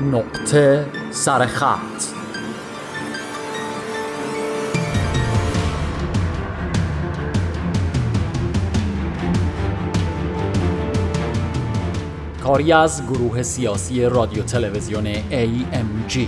نقطه سرخط کاری از گروه سیاسی رادیو تلویزیون AMG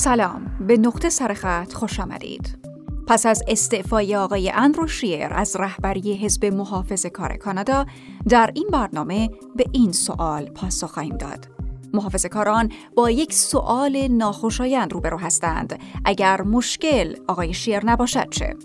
سلام به نقطه سرخط خوش آمدید. پس از استعفای آقای اندرو شیر از رهبری حزب محافظ کار کانادا در این برنامه به این سوال پاسخ خواهیم داد. محافظ کاران با یک سوال ناخوشایند روبرو هستند اگر مشکل آقای شیر نباشد چه؟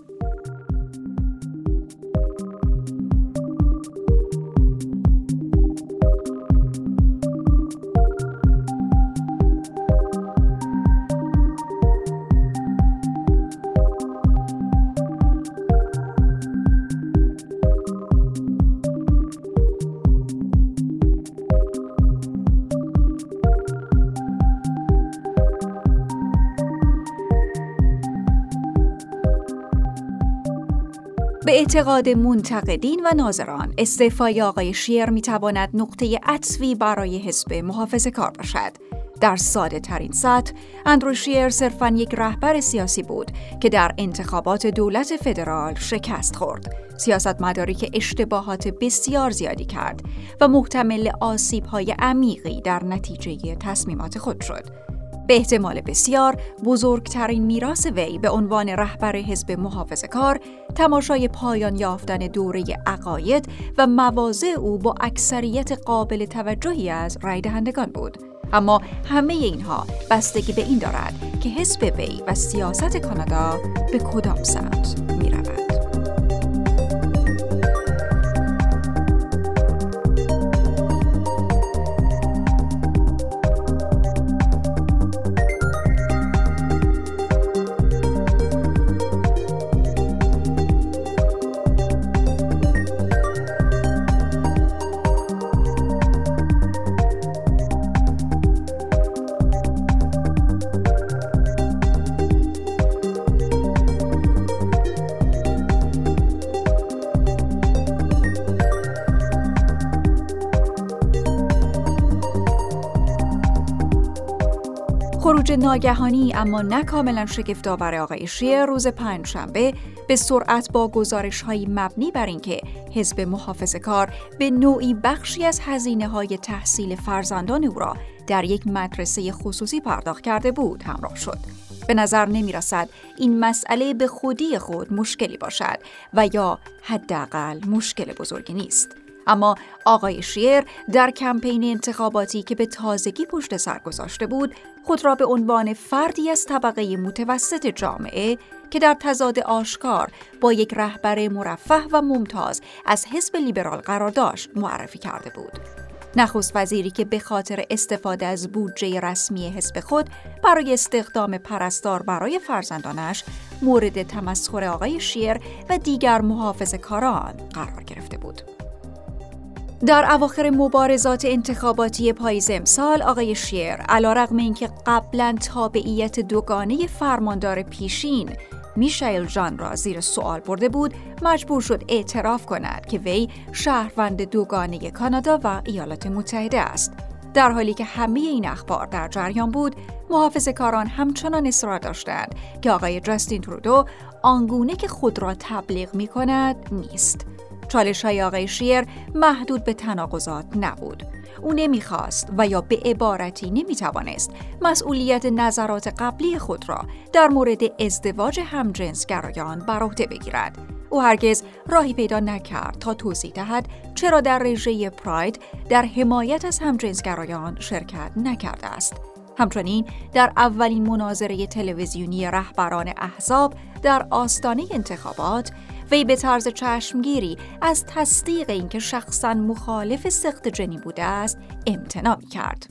اعتقاد منتقدین و ناظران استعفای آقای شیر می تواند نقطه عطفی برای حزب محافظ کار باشد. در ساده ترین سطح اندرو شیر صرفا یک رهبر سیاسی بود که در انتخابات دولت فدرال شکست خورد. سیاست مداری که اشتباهات بسیار زیادی کرد و محتمل آسیب های عمیقی در نتیجه تصمیمات خود شد. به احتمال بسیار بزرگترین میراث وی به عنوان رهبر حزب محافظ کار تماشای پایان یافتن دوره عقاید و مواضع او با اکثریت قابل توجهی از رای دهندگان بود. اما همه اینها بستگی به این دارد که حزب وی و سیاست کانادا به کدام سمت می خروج ناگهانی اما نه کاملا شگفتآور آقای شیر روز پنجشنبه به سرعت با گزارش مبنی بر اینکه حزب محافظ کار به نوعی بخشی از هزینه های تحصیل فرزندان او را در یک مدرسه خصوصی پرداخت کرده بود همراه شد. به نظر نمی رسد این مسئله به خودی خود مشکلی باشد و یا حداقل مشکل بزرگی نیست. اما آقای شیر در کمپین انتخاباتی که به تازگی پشت سر گذاشته بود خود را به عنوان فردی از طبقه متوسط جامعه که در تضاد آشکار با یک رهبر مرفه و ممتاز از حزب لیبرال قرار داشت معرفی کرده بود. نخست وزیری که به خاطر استفاده از بودجه رسمی حزب خود برای استخدام پرستار برای فرزندانش مورد تمسخر آقای شیر و دیگر محافظ کاران قرار گرفته بود. در اواخر مبارزات انتخاباتی پاییز امسال آقای شیر علیرغم اینکه قبلا تابعیت دوگانه فرماندار پیشین میشایل جان را زیر سوال برده بود مجبور شد اعتراف کند که وی شهروند دوگانه کانادا و ایالات متحده است. در حالی که همه این اخبار در جریان بود محافظ کاران همچنان اصرار داشتند که آقای جاستین ترودو آنگونه که خود را تبلیغ می کند نیست. چالش های آقای شیر محدود به تناقضات نبود. او نمی‌خواست و یا به عبارتی نمی‌توانست مسئولیت نظرات قبلی خود را در مورد ازدواج همجنسگرایان بر عهده بگیرد. او هرگز راهی پیدا نکرد تا توضیح دهد چرا در رژه پراید در حمایت از همجنسگرایان شرکت نکرده است. همچنین در اولین مناظره تلویزیونی رهبران احزاب در آستانه انتخابات وی به طرز چشمگیری از تصدیق اینکه شخصا مخالف سخت جنی بوده است امتناع کرد.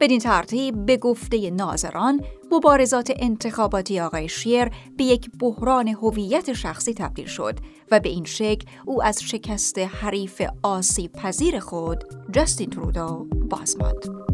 بدین ترتیب به گفته ناظران مبارزات انتخاباتی آقای شیر به یک بحران هویت شخصی تبدیل شد و به این شکل او از شکست حریف آسیب پذیر خود جستین ترودو باز ماند.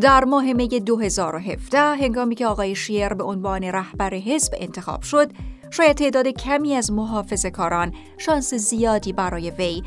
در ماه می 2017 هنگامی که آقای شیر به عنوان رهبر حزب انتخاب شد شاید تعداد کمی از محافظ کاران شانس زیادی برای وی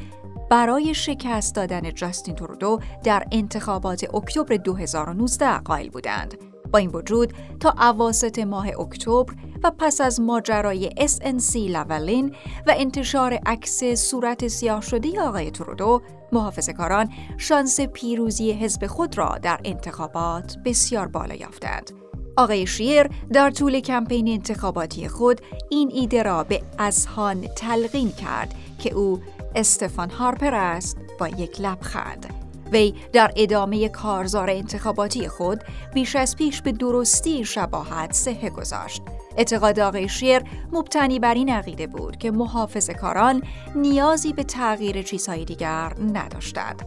برای شکست دادن جاستین ترودو در انتخابات اکتبر 2019 قائل بودند. با این وجود تا اواسط ماه اکتبر و پس از ماجرای SNC لولین و انتشار عکس صورت سیاه شده آقای ترودو محافظ کاران شانس پیروزی حزب خود را در انتخابات بسیار بالا یافتند. آقای شیر در طول کمپین انتخاباتی خود این ایده را به ازهان تلقین کرد که او استفان هارپر است با یک لبخند. وی در ادامه کارزار انتخاباتی خود بیش از پیش به درستی شباهت سهه گذاشت. اعتقاد آقای شیر مبتنی بر این عقیده بود که محافظ کاران نیازی به تغییر چیزهای دیگر نداشتند.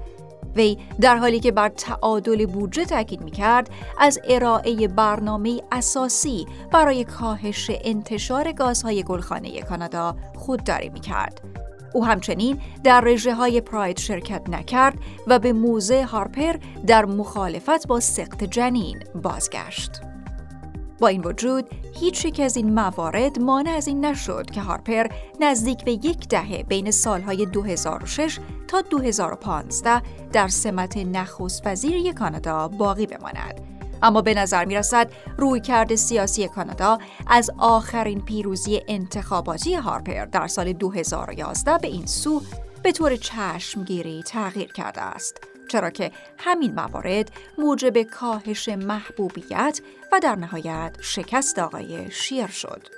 وی در حالی که بر تعادل بودجه تاکید می کرد از ارائه برنامه اساسی برای کاهش انتشار گازهای گلخانه کانادا خودداری می کرد. او همچنین در رژه های پراید شرکت نکرد و به موزه هارپر در مخالفت با سقط جنین بازگشت. با این وجود هیچ یک از این موارد مانع از این نشد که هارپر نزدیک به یک دهه بین سالهای 2006 تا 2015 در سمت نخست وزیری کانادا باقی بماند. اما به نظر می رسد روی کرد سیاسی کانادا از آخرین پیروزی انتخاباتی هارپر در سال 2011 به این سو به طور چشمگیری تغییر کرده است. چرا که همین موارد موجب کاهش محبوبیت و در نهایت شکست آقای شیر شد.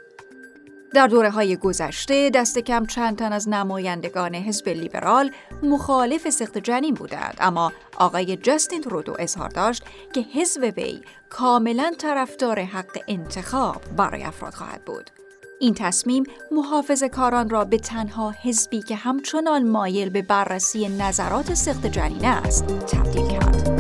در دوره های گذشته دست کم چند تن از نمایندگان حزب لیبرال مخالف سخت جنین بودند اما آقای جستین ترودو اظهار داشت که حزب وی کاملا طرفدار حق انتخاب برای افراد خواهد بود این تصمیم محافظ کاران را به تنها حزبی که همچنان مایل به بررسی نظرات سخت جنین است تبدیل کرد.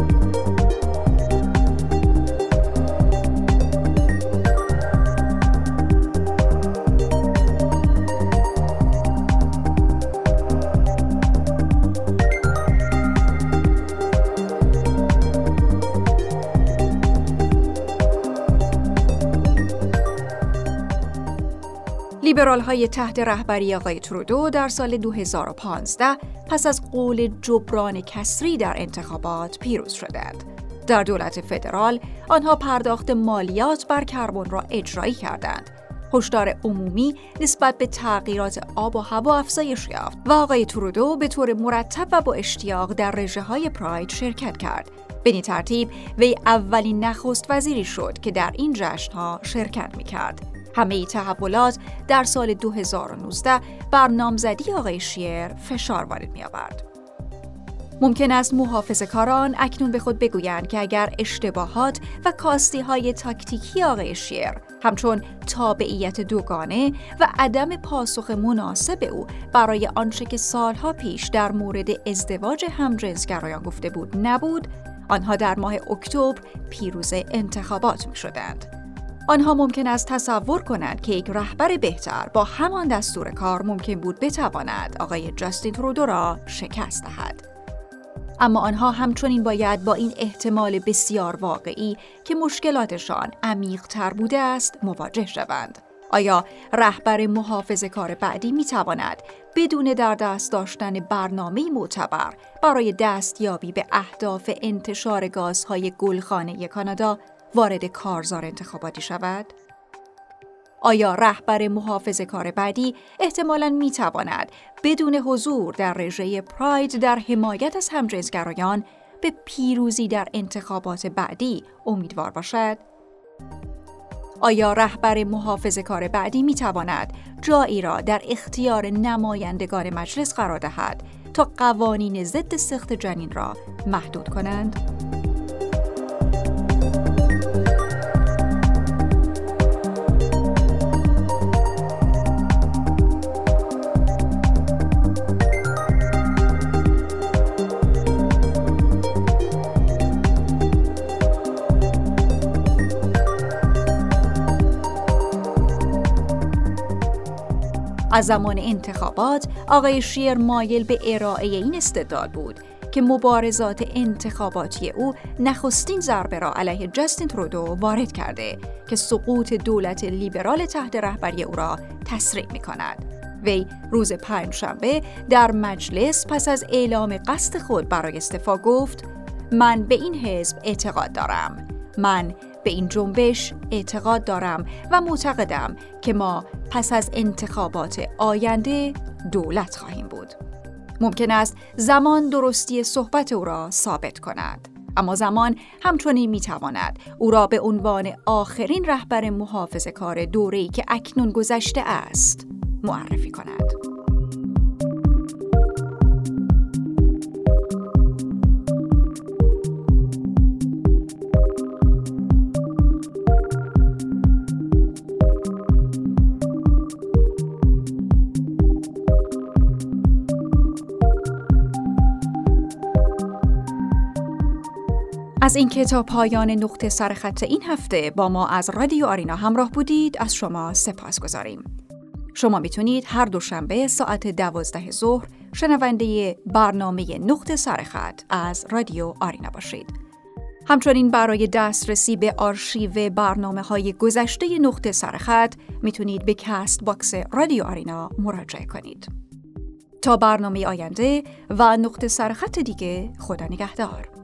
لیبرال های تحت رهبری آقای ترودو در سال 2015 پس از قول جبران کسری در انتخابات پیروز شدند. در دولت فدرال آنها پرداخت مالیات بر کربن را اجرایی کردند. هشدار عمومی نسبت به تغییرات آب و هوا افزایش یافت و آقای ترودو به طور مرتب و با اشتیاق در رژه های پراید شرکت کرد. به ترتیب وی اولین نخست وزیری شد که در این جشنها شرکت می کرد. همه تحولات در سال 2019 بر نامزدی آقای شیر فشار وارد می آورد. ممکن است محافظ کاران اکنون به خود بگویند که اگر اشتباهات و کاستی های تاکتیکی آقای شیر همچون تابعیت دوگانه و عدم پاسخ مناسب او برای آنچه که سالها پیش در مورد ازدواج همجنسگرایان گفته بود نبود آنها در ماه اکتبر پیروز انتخابات می شدند. آنها ممکن است تصور کنند که یک رهبر بهتر با همان دستور کار ممکن بود بتواند آقای جاستین ترودو را شکست دهد. اما آنها همچنین باید با این احتمال بسیار واقعی که مشکلاتشان عمیقتر بوده است مواجه شوند. آیا رهبر محافظ کار بعدی می تواند بدون در دست داشتن برنامه معتبر برای دستیابی به اهداف انتشار گازهای گلخانه کانادا وارد کارزار انتخاباتی شود؟ آیا رهبر محافظ کار بعدی احتمالاً می تواند بدون حضور در رژه پراید در حمایت از همجنسگرایان به پیروزی در انتخابات بعدی امیدوار باشد؟ آیا رهبر محافظ کار بعدی می تواند جایی را در اختیار نمایندگان مجلس قرار دهد تا قوانین ضد سخت جنین را محدود کنند؟ از زمان انتخابات آقای شیر مایل به ارائه این استدلال بود که مبارزات انتخاباتی او نخستین ضربه را علیه جستین ترودو وارد کرده که سقوط دولت لیبرال تحت رهبری او را تسریع می کند. وی روز پنجشنبه در مجلس پس از اعلام قصد خود برای استفا گفت من به این حزب اعتقاد دارم من به این جنبش اعتقاد دارم و معتقدم که ما پس از انتخابات آینده دولت خواهیم بود. ممکن است زمان درستی صحبت او را ثابت کند. اما زمان همچنین می‌تواند او را به عنوان آخرین رهبر محافظ کار دوره‌ای که اکنون گذشته است معرفی کند. از اینکه تا پایان نقطه سرخط این هفته با ما از رادیو آرینا همراه بودید از شما سپاسگزاریم. شما می‌تونید هر دوشنبه ساعت دوازده ظهر شنونده برنامه نقطه سرخط از رادیو آرینا باشید. همچنین برای دسترسی به آرشیو برنامه های گذشته نقطه سرخط می‌تونید به Castbox رادیو آرینا مراجعه کنید. تا برنامه آینده و نقطه سرخط دیگه خدا نگهدار.